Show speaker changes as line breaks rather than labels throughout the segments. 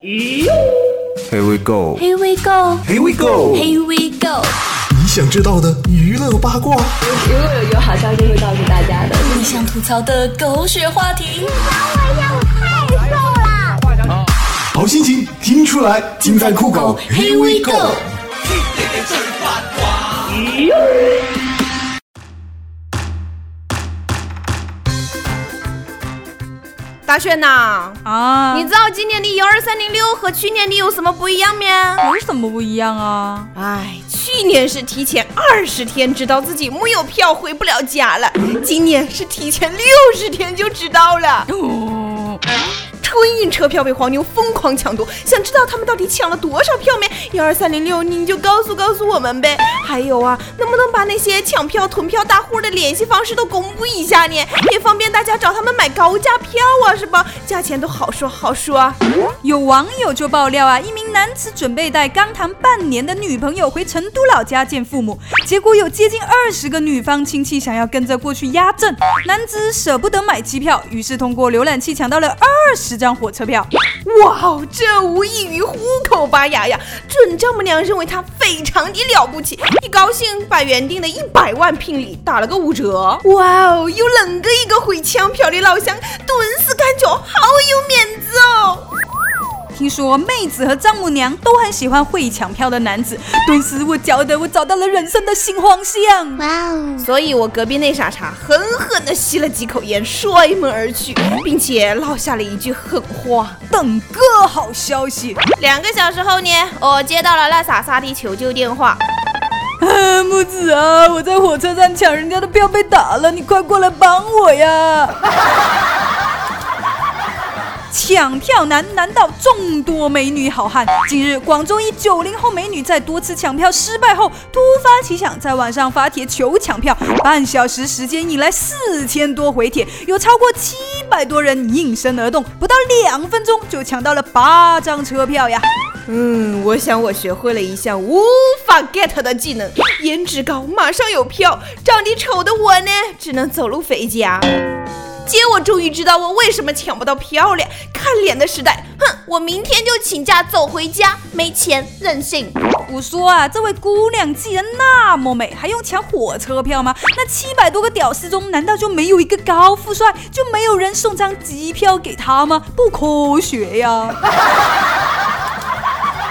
Here we go.
Here we go.
Here we go.
Here we go.
你想知道的娱乐八卦，
如果有有好消息会告诉大家的。
你想吐槽的狗血话题，你管我呀，我太瘦了
好心情听出来，尽在酷狗。
Here we go。
大轩呐，
啊，
你知道今年的幺二三零六和去年的有什么不一样吗？
有什么不一样啊？
哎，去年是提前二十天知道自己没有票回不了家了，今年是提前六十天就知道了。
哦，
春运车票被黄牛疯狂抢夺，想知道他们到底抢了多少票没？幺二三零六，您就告诉告诉我们呗。还有啊，能不能把那些抢票囤票大户的联系方式都公布一下呢？也方便大家找他们买高价票啊，是吧？价钱都好说好说。
有网友就爆料啊，一名男子准备带刚谈半年的女朋友回成都老家见父母，结果有接近二十个女方亲戚想要跟着过去压阵，男子舍不得买机票，于是通过浏览器抢到了二十张张火车票。
哇哦，这无异于虎口拔牙呀！准丈母娘认为他非常的了不起，一高兴把原定的一百万聘礼打了个五折。哇哦，有恁个一个会抢票的老乡，顿时感觉好有面子哦！
听说妹子和丈母娘都很喜欢会抢票的男子，顿时我觉得我找到了人生的新方向。
哇哦！
所以我隔壁那傻叉狠狠地吸了几口烟，摔门而去，并且落下了一句狠话。
等个好消息，
两个小时后呢，我接到了那傻傻的求救电话。
啊，木子啊，我在火车站抢人家的票被打了，你快过来帮我呀！抢票难难倒众多美女好汉。近日，广州一九零后美女在多次抢票失败后，突发奇想，在网上发帖求抢票，半小时时间引来四千多回帖，有超过七百多人应声而动，不到两分钟就抢到了八张车票呀！
嗯，我想我学会了一项无法 get 的技能，颜值高马上有票，长得丑的我呢，只能走路回家。姐，我终于知道我为什么抢不到票了。看脸的时代，哼，我明天就请假走回家，没钱任性。
我说啊，这位姑娘既然那么美，还用抢火车票吗？那七百多个屌丝中，难道就没有一个高富帅，就没有人送张机票给她吗？不科学呀！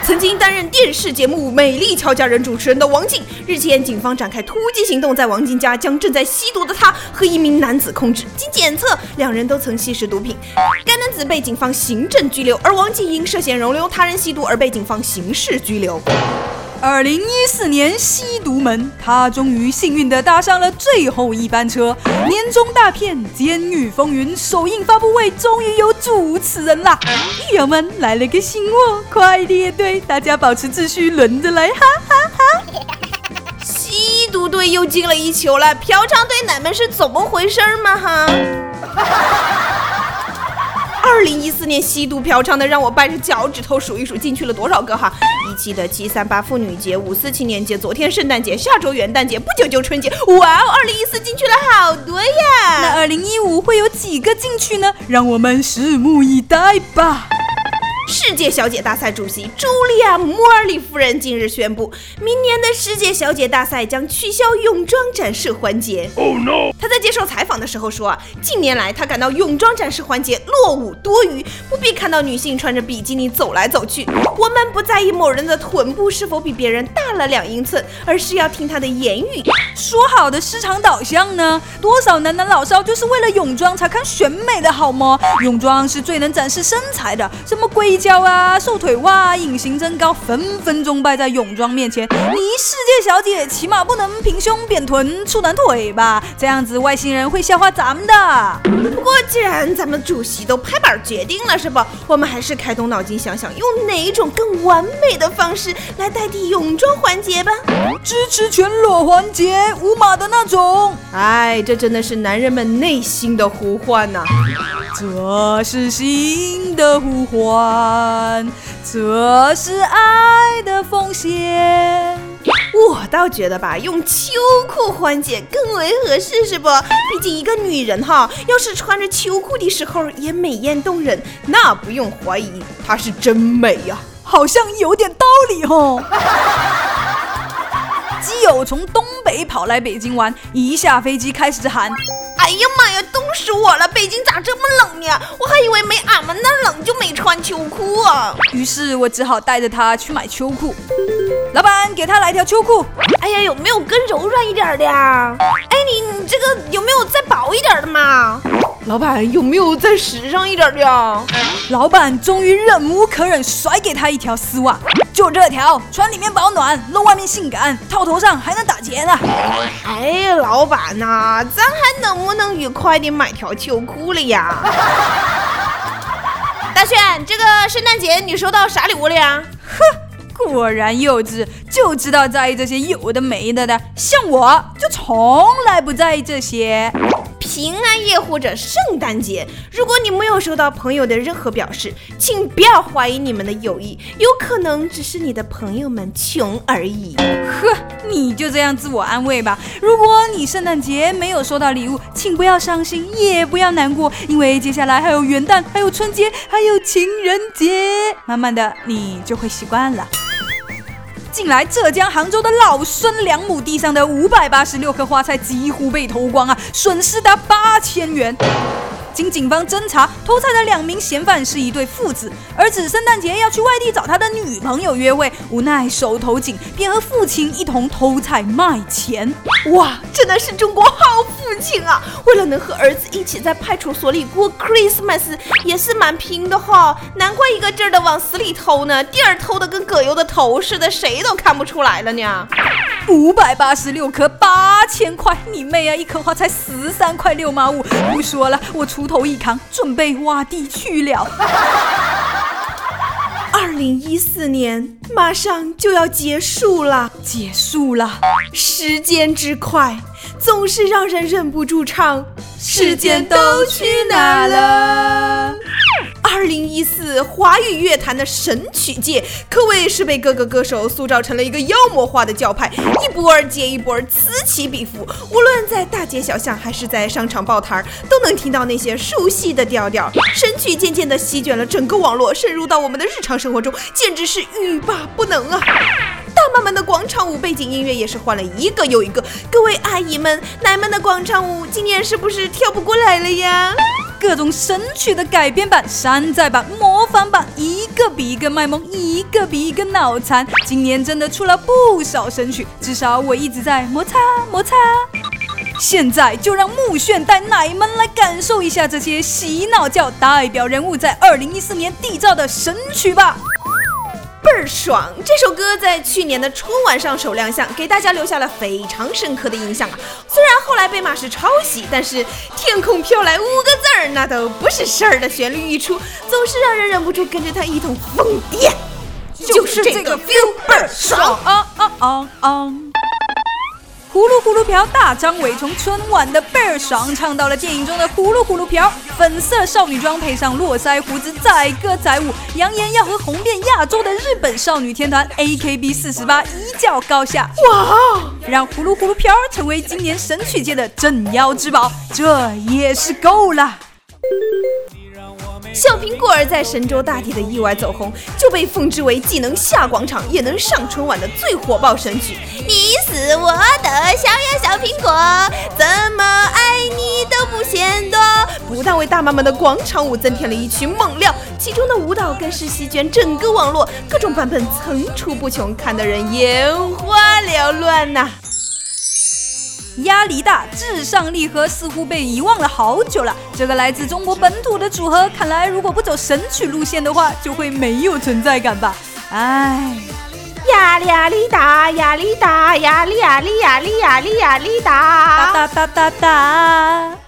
曾经担任电视节目《美丽俏佳人》主持人的王静，日前警方展开突击行动，在王静家将正在吸毒的她和一名男子控制。经检测，两人都曾吸食毒品，该男子被警方行政拘留，而王静因涉嫌容留他人吸毒而被警方刑事拘留。
二零一四年吸毒门，他终于幸运地搭上了最后一班车。年终大片《监狱风云》首映发布会终于有主持人啦！狱友们来了个新货，快列队，大家保持秩序，轮着来，哈哈哈！
吸毒队又进了一球了，嫖娼队咱们是怎么回事嘛哈？二零一四年吸毒嫖娼的，让我掰着脚趾头数一数进去了多少个哈！一七的七三八妇女节、五四青年节、昨天圣诞节、下周元旦节、不久就春节，哇哦！二零一四进去了好多呀！
那二零一五会有几个进去呢？让我们拭目以待吧。
世界小姐大赛主席茱莉亚·莫尔里夫人近日宣布，明年的世界小姐大赛将取消泳装展示环节。Oh no！她在接受采访的时候说啊，近年来她感到泳装展示环节落伍多余，不必看到女性穿着比基尼走来走去。我们不在意某人的臀部是否比别人大了两英寸，而是要听她的言语。
说好的市场导向呢？多少男男老少就是为了泳装才看选美的好吗？泳装是最能展示身材的，什么硅胶啊、瘦腿袜、隐形增高，分分钟败在泳装面前。你世界小姐起码不能平胸扁臀粗短腿吧？这样子外星人会笑话咱们的。
不过既然咱们主席都拍板决定了，是不？我们还是开动脑筋想想，用哪一种更完美的方式来代替泳装环节吧。
支持全裸环节，无码的那种。
哎，这真的是男人们内心的呼唤呐、
这是心的呼唤，这是爱的奉献。
我倒觉得吧，用秋裤缓解更为合适，是不？毕竟一个女人哈，要是穿着秋裤的时候也美艳动人，那不用怀疑，她是真美呀。
好像有点道理哦。基友从东北跑来北京玩，一下飞机开始喊：“
哎呀妈呀，冻死我了！北京咋这么冷呢？我还以为没俺们那冷，就没穿秋裤啊。”
于是我只好带着他去买秋裤。老板，给他来条秋裤。
哎呀，有没有更柔软一点的呀？哎，你你这个有没有再薄一点的嘛？老板，有没有再时尚一点的呀？
老板终于忍无可忍，甩给他一条丝袜。就这条，穿里面保暖，露外面性感，套头上还能打结呢。
哎，老板呐，咱还能不能愉快的买条秋裤了呀？大炫，这个圣诞节你收到啥礼物了呀？
哼，果然幼稚，就知道在意这些有的没的的，像我就从来不在意这些。
平安夜或者圣诞节，如果你没有收到朋友的任何表示，请不要怀疑你们的友谊，有可能只是你的朋友们穷而已。
呵，你就这样自我安慰吧。如果你圣诞节没有收到礼物，请不要伤心，也不要难过，因为接下来还有元旦，还有春节，还有情人节，慢慢的你就会习惯了。近来，浙江杭州的老孙两亩地上的五百八十六棵花菜几乎被偷光啊，损失达八千元。经警方侦查，偷菜的两名嫌犯是一对父子。儿子圣诞节要去外地找他的女朋友约会，无奈手头紧，便和父亲一同偷菜卖钱。
哇，真的是中国好父亲啊！为了能和儿子一起在派出所里过 Christmas，也是蛮拼的哈。难怪一个劲儿的往死里偷呢，地儿偷的跟葛优的头似的，谁都看不出来了呢。
五百八十六颗，八千块，你妹啊！一颗花才十三块六毛五。不说了，我锄头一扛，准备挖地去了。
二零一四年马上就要结束了，
结束了，
时间之快，总是让人忍不住唱。时间都去哪了？二零一四华语乐坛的神曲界，可谓是被各个歌手塑造成了一个妖魔化的教派，一波儿接一波儿，此起彼伏。无论在大街小巷，还是在商场报摊儿，都能听到那些熟悉的调调。神曲渐渐地席卷了整个网络，深入到我们的日常生活中，简直是欲罢不能啊！大妈们的广场舞背景音乐也是换了一个又一个。各位阿姨们、奶们的广场舞，今年是不是跳不过来了呀？
各种神曲的改编版、山寨版、模仿版，一个比一个卖萌，一个比一个脑残。今年真的出了不少神曲，至少我一直在摩擦摩擦。现在就让木炫带奶们来感受一下这些洗脑教代表人物在二零一四年缔造的神曲吧。
倍儿爽！这首歌在去年的春晚上首亮相，给大家留下了非常深刻的印象啊。虽然后来被骂是抄袭，但是天空飘来五个字儿，那都不是事儿的旋律一出，总是让人忍不住跟着他一同疯癫。就是这个 feel 倍儿爽啊啊啊啊！
葫芦葫芦瓢，大张伟从春晚的倍儿爽唱到了电影中的葫芦葫芦瓢，粉色少女装配上络腮胡子，载歌载舞，扬言要和红遍亚洲的日本少女天团 AKB 四十八一较高下。哇哦！让葫芦葫芦瓢成为今年神曲界的镇妖之宝，这也是够了。
小苹果儿在神州大地的意外走红，就被奉之为既能下广场也能上春晚的最火爆神曲。你是我的小呀小苹果，怎么爱你都不嫌多。不但为大妈们的广场舞增添了一曲猛料，其中的舞蹈更是席卷整个网络，各种版本层出不穷，看得人眼花缭乱呐。
压力大，至上励合似乎被遗忘了好久了。这个来自中国本土的组合，看来如果不走神曲路线的话，就会没有存在感吧。唉，
压力压力大，压力大，压力压力压力压力压力大，
哒哒哒哒哒。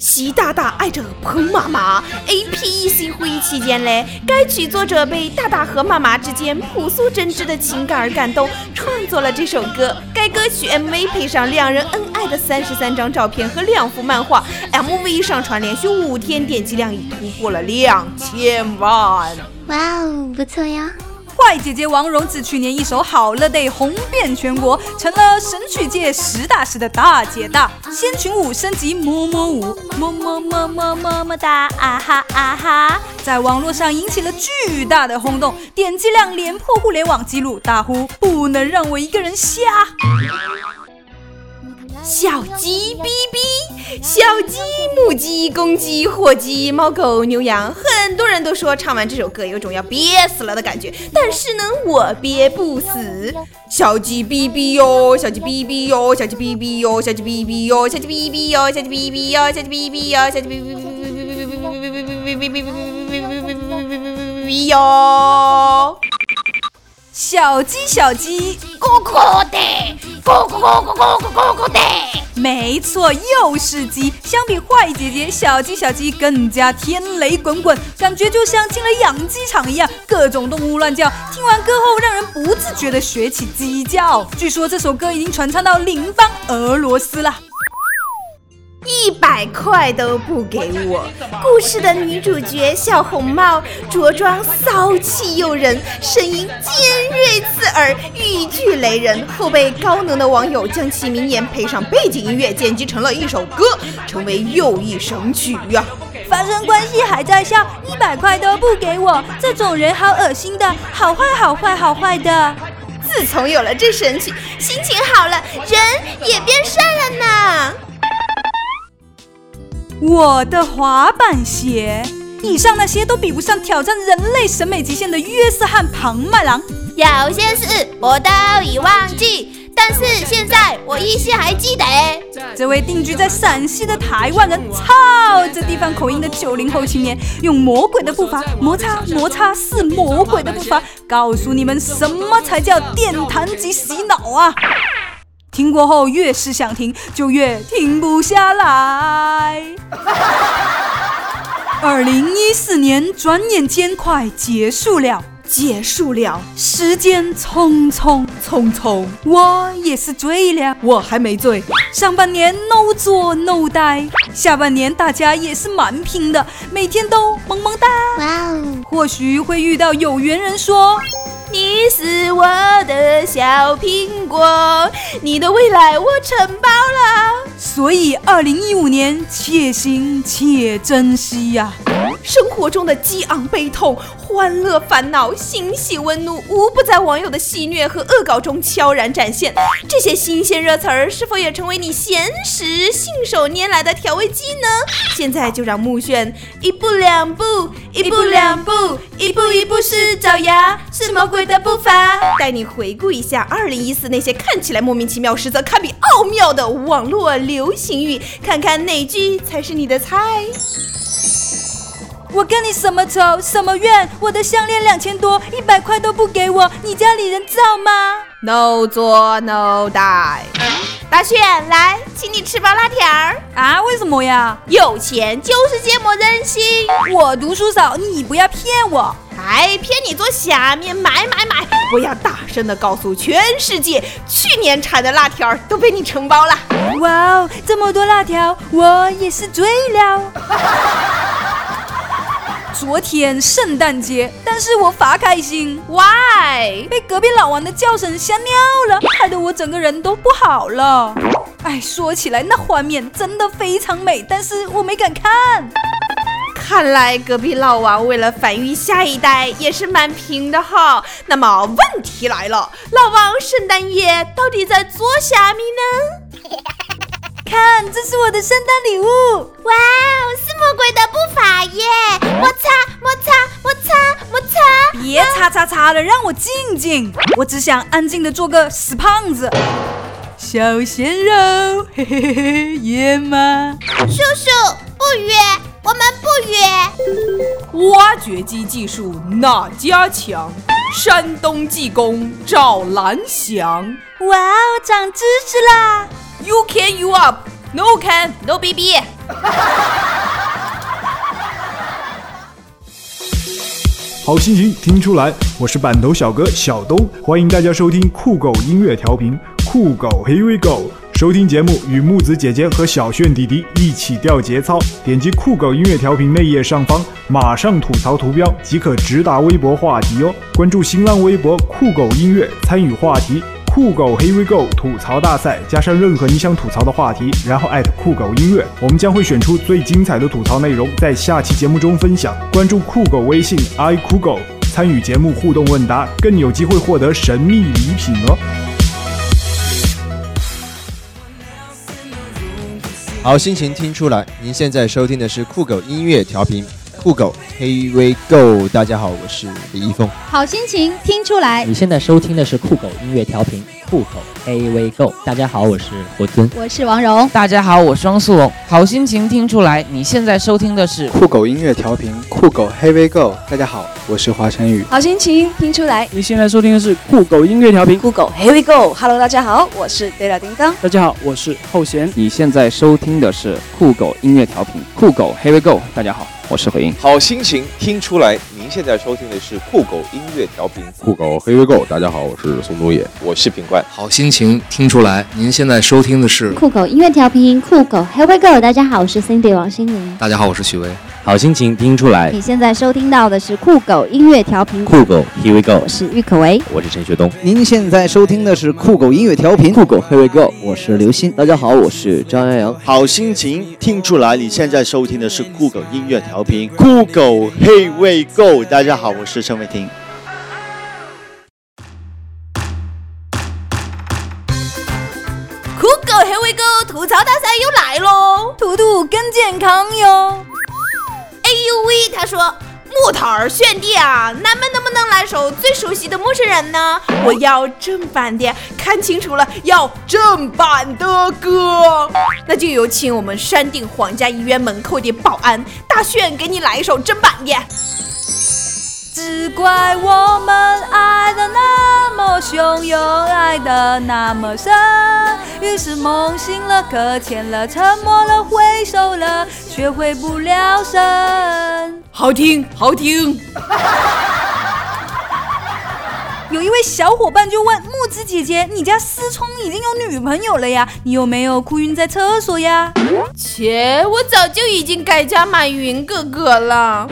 习大大爱着彭妈妈。APEC 会议期间嘞，该曲作者被大大和妈妈之间朴素真挚的情感而感动，创作了这首歌。该歌曲 MV 配上两人恩爱的三十三张照片和两幅漫画，MV 上传连续五天点击量已突破了两千万。
哇哦，不错呀！
坏姐姐王蓉自去年一首《好了得》红遍全国，成了神曲界实打实的大姐大。仙群舞升级么么舞，么么么么么么哒啊哈啊哈，在网络上引起了巨大的轰动，点击量连破互联网纪录，大呼不能让我一个人瞎。
小鸡哔哔，小鸡、母鸡、公鸡、火鸡、猫狗、牛羊，很多人都说唱完这首歌有种要憋死了的感觉，但是呢，我憋不死。小鸡哔哔哟，小鸡哔哔哟，小鸡哔哔哟，小鸡哔哔哟，小鸡哔哔哟，小鸡哔哔哟，小鸡哔哔哟，小鸡哔哔哔哔哔哔哔哔哔哔哔哔哔哔哔哔哟。
小鸡，小鸡，
咕咕的，咕咕咕咕咕咕咕咕的。
没错，又是鸡。相比坏姐姐，小鸡小鸡更加天雷滚滚，感觉就像进了养鸡场一样，各种动物乱叫。听完歌后，让人不自觉地学起鸡叫。据说这首歌已经传唱到邻邦俄罗斯了。
一百块都不给我！故事的女主角小红帽着装骚气诱人，声音尖锐刺耳，语句雷人，后被高能的网友将其名言配上背景音乐剪辑成了一首歌，成为又一神曲呀！
发生关系还在笑，一百块都不给我，这种人好恶心的，好坏好坏好坏的。
自从有了这神曲，心情好了，人也变帅了呢。
我的滑板鞋，以上那些都比不上挑战人类审美极限的约瑟翰庞麦郎。
有些事我都已忘记，但是现在我依稀还记得。
这位定居在陕西的台湾人，操这地方口音的九零后青年，用魔鬼的步伐摩擦摩擦似魔鬼的步伐，告诉你们什么才叫电弹及洗脑啊！听过后，越是想停，就越停不下来。二零一四年转眼间快结束了，
结束了，
时间匆匆
匆匆，
我也是醉了，
我还没醉。
上半年 no 做 no 呆，下半年大家也是蛮拼的，每天都萌萌哒。哇哦，或许会遇到有缘人说。
你是我的小苹果，你的未来我承包了。
所以，二零一五年且行且珍惜呀。
生活中的激昂悲痛、欢乐烦恼、欣喜温怒，无不在网友的戏谑和恶搞中悄然展现。这些新鲜热词儿，是否也成为你闲时信手拈来的调味剂呢？现在就让木炫一步两步，一步两步，一步一步是爪牙，是魔鬼的步伐，带你回顾一下二零一四那些看起来莫名其妙，实则堪比奥妙的网络流行语，看看哪句才是你的菜。
我跟你什么仇什么怨？我的项链两千多，一百块都不给我，你家里人造吗
？No 做 No die。大炫来，请你吃包辣条儿
啊？为什么呀？
有钱就是这么任性。
我读书少，你不要骗我。
还骗你做下面买买买！我要大声的告诉全世界，去年产的辣条都被你承包了。
哇哦，这么多辣条，我也是醉了。昨天圣诞节，但是我罚开心
，Why？
被隔壁老王的叫声吓尿了，害得我整个人都不好了。哎，说起来那画面真的非常美，但是我没敢看。
看来隔壁老王为了繁育下一代也是蛮拼的哈。那么问题来了，老王圣诞夜到底在做啥咪呢？
看，这是我的圣诞礼物！
哇哦，鬼的步伐耶！摩擦，摩擦，摩擦，摩擦！
别擦擦擦了，让我静静。我只想安静的做个死胖子。小鲜肉，嘿嘿嘿嘿，约吗？
叔叔，不约，我们不
约。挖掘机技术哪家强？山东技工赵兰祥。
哇哦，长知识啦
！You can you up, no can no BB。
好心情听出来，我是板头小哥小东，欢迎大家收听酷狗音乐调频，酷狗 Here we go。收听节目与木子姐姐和小炫弟弟一起掉节操，点击酷狗音乐调频内页上方马上吐槽图标即可直达微博话题哦。关注新浪微博酷狗音乐，参与话题。酷狗 Here We Go 吐槽大赛，加上任何你想吐槽的话题，然后艾特酷狗音乐，我们将会选出最精彩的吐槽内容，在下期节目中分享。关注酷狗微信 i 酷狗，参与节目互动问答，更有机会获得神秘礼品哦。
好心情听出来，您现在收听的是酷狗音乐调频，酷狗 Here We Go。大家好，我是李易峰。
好心情听出来，
你现在收听的是酷狗音乐调频，酷狗 Hey We Go。大家好，我是霍尊。
我是王蓉。
大家好，我是汪苏泷。好心情听出来，你现在收听的是
酷狗音乐调频，酷狗 Here We Go。大家好，我是华晨宇。
好心情听出来，
你现在收听的是酷狗音乐调频，
酷狗 Here We Go。Hello，大家好，我是 Data 叮当。
大家好，我是后弦。
你现在收听的是酷狗音乐调频，酷狗 Here We Go。大家好，我是回音。
好心情听出来，您现在收听的是酷狗音乐调频，
酷狗 Here We Go。大家好，我是宋冬野，
我是品冠。
好心情听出来，您现在收听的是
酷狗音乐调频，酷狗 Here We Go。大家好，我是 Cindy 王心凌。
大家好，我是许巍。
好心情听出来，
你现在收听到的是酷狗音乐调频，
酷狗 Here We Go。
我是郁可唯，
我是陈学冬。
您现在收听的是酷狗音乐调频，
酷狗 Here We Go。
我是刘鑫。
大家好，我是张阳阳。
好心情听出来，你现在收听的是酷狗音乐调频，酷狗 Here We Go。大家好，我是陈伟霆。
酷狗 Here We Go 吐槽大赛又来喽，
图图更健康哟。
他说木头儿炫弟啊，咱们能不能来首最熟悉的陌生人呢？我要正版的，看清楚了，要正版的歌。那就有请我们山顶皇家医院门口的保安大炫给你来一首正版的。
只怪我们爱的那么汹涌，爱的那么深，于是梦醒了，搁浅了，沉默了，挥手了，却回不了神。
好听，好听。
有一位小伙伴就问木子姐姐：“你家思聪已经有女朋友了呀？你有没有哭晕在厕所呀？”
切，我早就已经改嫁马云哥哥了。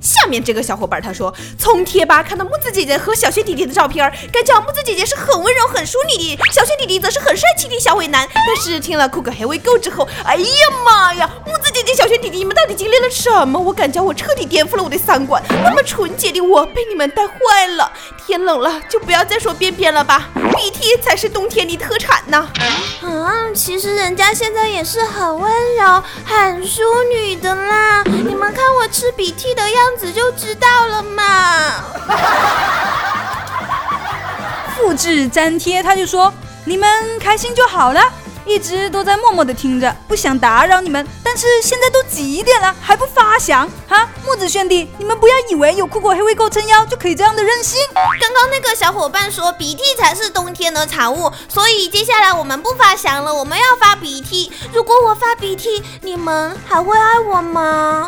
下面这个小伙伴他说，从贴吧看到木子姐姐和小雪弟弟的照片，感觉木子姐姐是很温柔、很淑女的，小雪弟弟则是很帅气的小伟男。但是听了酷狗 Here We Go 之后，哎呀妈呀，木子姐姐、小雪弟弟，你们到底经历了什么？我感觉我彻底颠覆了我的三观。那么纯洁的我被你们带坏了。天冷了，就不要再说便便了吧，鼻涕才是冬天的特产呢。
嗯，其实人家现在也是很温柔、很淑女的啦。你们看我吃鼻涕的样子就知道了嘛。
复制粘贴，他就说你们开心就好了。一直都在默默的听着，不想打扰你们，但是现在都几点了还不发响哈？木子兄弟，你们不要以为有酷狗黑灰狗撑腰就可以这样的任性。
刚刚那个小伙伴说鼻涕才是冬天的产物，所以接下来我们不发响了，我们要发鼻涕。如果我发鼻涕，你们还会爱我吗？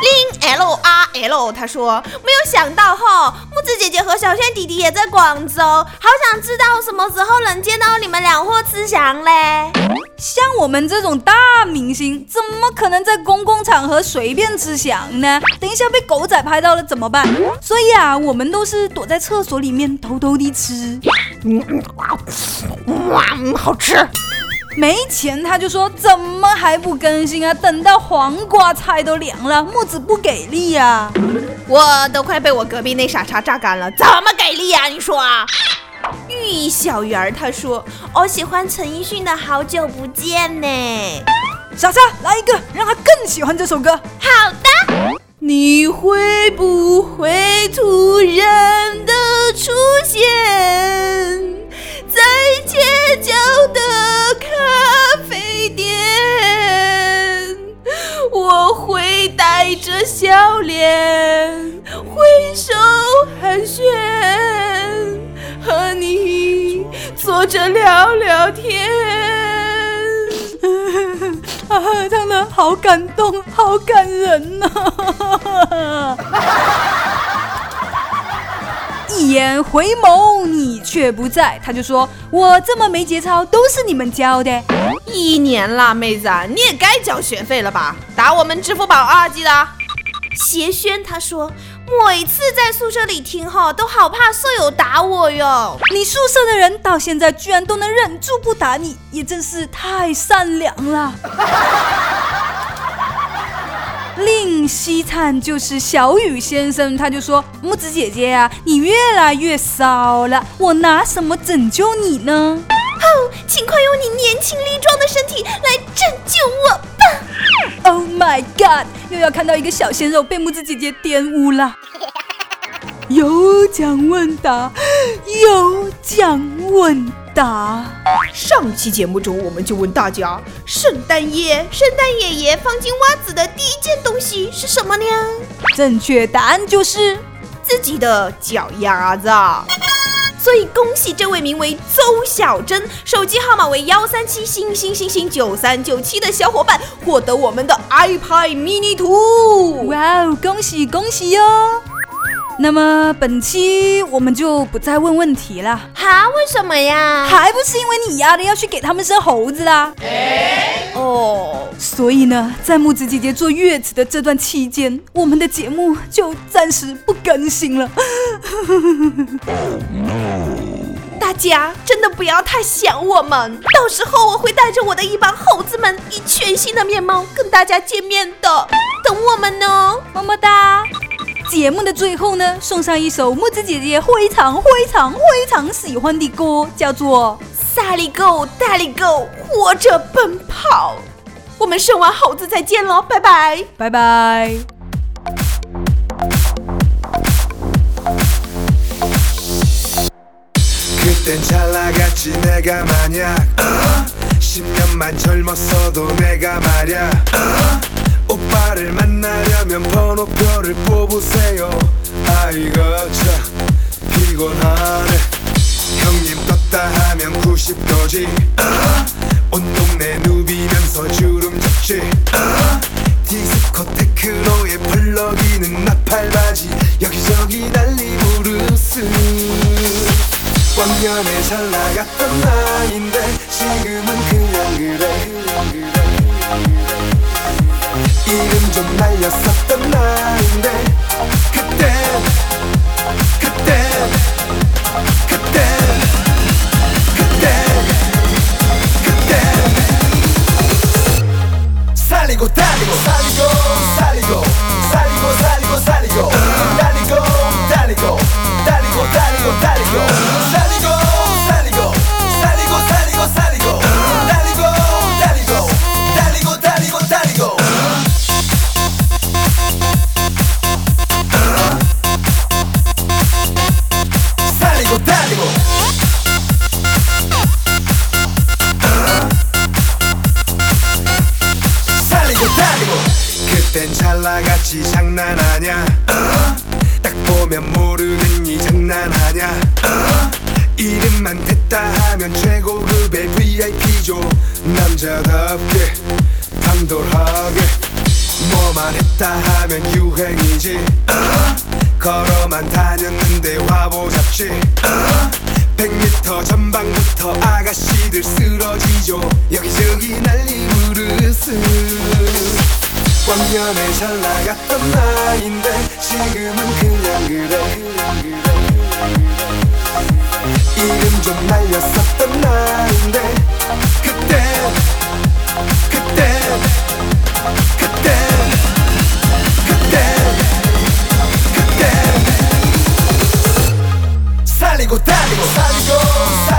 零 L R L，他说没有想到哈，木子姐姐和小轩弟弟也在广州，好想知道什么时候能见到你们俩或吃翔嘞。
像我们这种大明星，怎么可能在公共场合随便吃翔呢？等一下被狗仔拍到了怎么办？所以啊，我们都是躲在厕所里面偷偷地吃。
哇，好吃。
没钱他就说怎么还不更新啊？等到黄瓜菜都凉了，木子不给力呀！
我都快被我隔壁那傻叉榨干了，怎么给力呀？你说啊？玉小圆儿他说我喜欢陈奕迅的好久不见呢。
傻叉来一个，让他更喜欢这首歌。
好的。
你会不会突然的出现在街角的咖啡店？我会带着笑脸挥手寒暄，和你坐着聊聊天。
啊，唱的好感动，好感人呐、啊！一眼回眸，你却不在。他就说：“我这么没节操，都是你们教的。”
一年啦，妹子，你也该交学费了吧？打我们支付宝啊，记得。
邪轩他说，每次在宿舍里听哈，都好怕舍友打我哟。
你宿舍的人到现在居然都能忍住不打你，也真是太善良了。另西灿就是小雨先生，他就说：“木子姐姐呀，你越来越骚了，我拿什么拯救你呢？”
哦，请快用你年轻力壮的身体来拯救我吧
！Oh my god，又要看到一个小鲜肉被木子姐姐玷污了。有奖问答，有奖问答。
上期节目中，我们就问大家：圣诞夜，圣诞爷爷放进袜子的第一件东西是什么呢？
正确答案就是
自己的脚丫子。所以恭喜这位名为邹小珍，手机号码为幺三七星星星星九三九七的小伙伴获得我们的 iPad mini 图。
哇哦，恭喜恭喜哟！那么本期我们就不再问问题了。
哈？为什么呀？
还不是因为你丫的要去给他们生猴子啦？哦，所以呢，在木子姐姐坐月子的这段期间，我们的节目就暂时不更新了。
大家真的不要太想我们，到时候我会带着我的一帮猴子们，以全新的面貌跟大家见面的。等我们哦，
么么哒。节目的最后呢，送上一首木子姐姐非常非常非常喜欢的歌，叫做《
萨利狗大力狗活着奔跑》。我们生完猴子再见喽，拜拜，
拜拜。
그땐 잘 나갔지 내가 만약 어? 10년만 젊었어도 내가 말야 어? 오빠를 만나려면 번호표를 뽑으세요 아이고 참 피곤하네 형님 떴다 하면 90도지 어? 온 동네 누비면서 주름 잡지 어? 디스코 테크노에 펄럭이는 나팔바지 여기저기 난리 부르스 왕년에 잘 나갔던 나인데 지금은 그냥 그래 이름 좀 날렸었던 나인데 VIP죠 남자답게 당돌하게 뭐만 했다 하면 유행이지. 어? 걸어만 다녔는데 화보 잡지. 어? 100m 전방부터 아가씨들 쓰러지죠. 여기저기 난리 부르스. 왕년에 잘 나갔던 나인데 지금은 그냥 그래 이름 좀 날렸었던 나인데 그때 그때 그때 그때 그때. 살리고 달리고 살리고 살리고